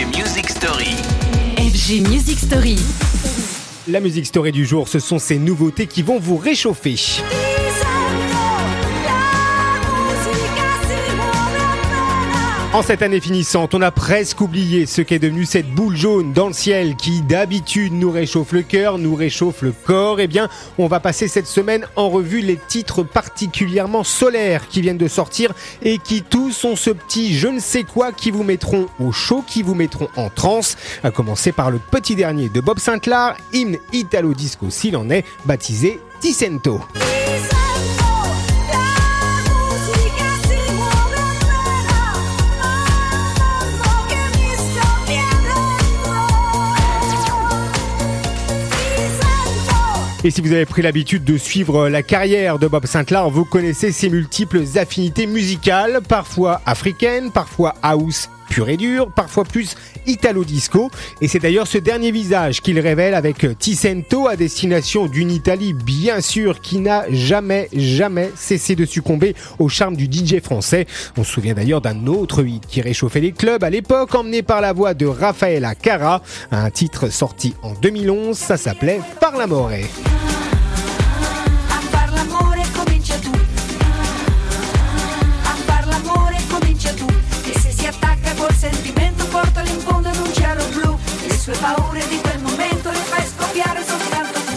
FG Music Story. FG Music Story. La musique story du jour, ce sont ces nouveautés qui vont vous réchauffer. En cette année finissante, on a presque oublié ce qu'est devenu cette boule jaune dans le ciel qui d'habitude nous réchauffe le cœur, nous réchauffe le corps. Eh bien, on va passer cette semaine en revue les titres particulièrement solaires qui viennent de sortir et qui tous ont ce petit je ne sais quoi qui vous mettront au chaud, qui vous mettront en transe. À commencer par le petit dernier de Bob Sinclair, hymne italo-disco s'il en est, baptisé Ticento. Et si vous avez pris l'habitude de suivre la carrière de Bob Sinclair, vous connaissez ses multiples affinités musicales, parfois africaines, parfois house pur et dur, parfois plus italo-disco. Et c'est d'ailleurs ce dernier visage qu'il révèle avec Ticento à destination d'une Italie bien sûr qui n'a jamais, jamais cessé de succomber au charme du DJ français. On se souvient d'ailleurs d'un autre hit qui réchauffait les clubs à l'époque, emmené par la voix de Raffaella Cara, un titre sorti en 2011, ça s'appelait Par l'amore. A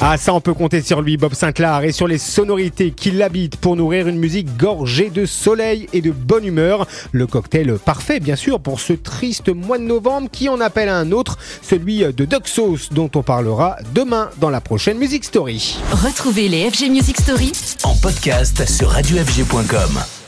Ah ça on peut compter sur lui Bob Sinclair et sur les sonorités qui l'habitent pour nourrir une musique gorgée de soleil et de bonne humeur. Le cocktail parfait bien sûr pour ce triste mois de novembre qui en appelle un autre, celui de Sauce dont on parlera demain dans la prochaine Music Story. Retrouvez les FG Music Story En podcast sur radiofg.com.